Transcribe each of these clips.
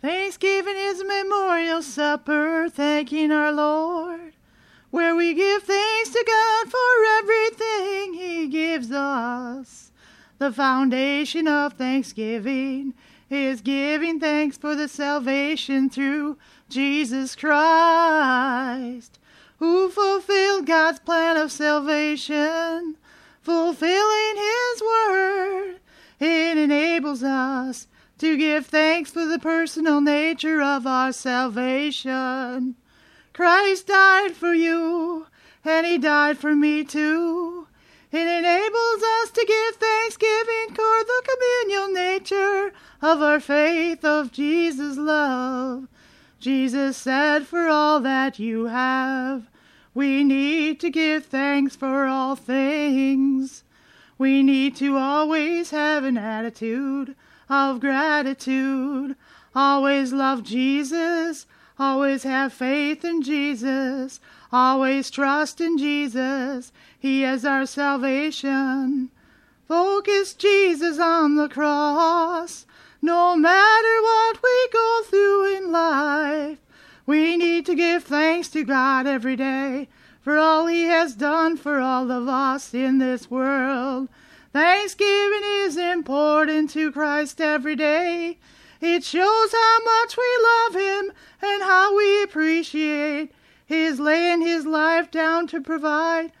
Thanksgiving is a memorial supper, thanking our Lord, where we give thanks to God for everything He gives us. The foundation of thanksgiving is giving thanks for the salvation through Jesus Christ, who fulfilled God's plan of salvation, fulfilling His enables us to give thanks for the personal nature of our salvation. Christ died for you, and He died for me too. It enables us to give thanksgiving for the communal nature of our faith of Jesus' love. Jesus said, For all that you have, we need to give thanks for all things. We need to always have an attitude of gratitude. Always love Jesus. Always have faith in Jesus. Always trust in Jesus. He is our salvation. Focus Jesus on the cross. No matter what we go through in life, we need to give thanks to God every day for all He has done for all of us in this world. Thanksgiving is important to Christ every day. It shows how much we love Him and how we appreciate His laying His life down to provide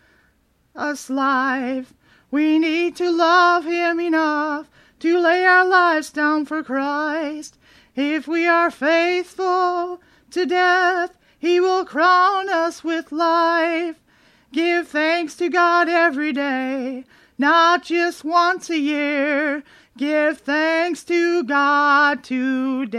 us life. We need to love Him enough to lay our lives down for Christ. If we are faithful to death, He will crown us with life. Give thanks to God every day, not just once a year. Give thanks to God today.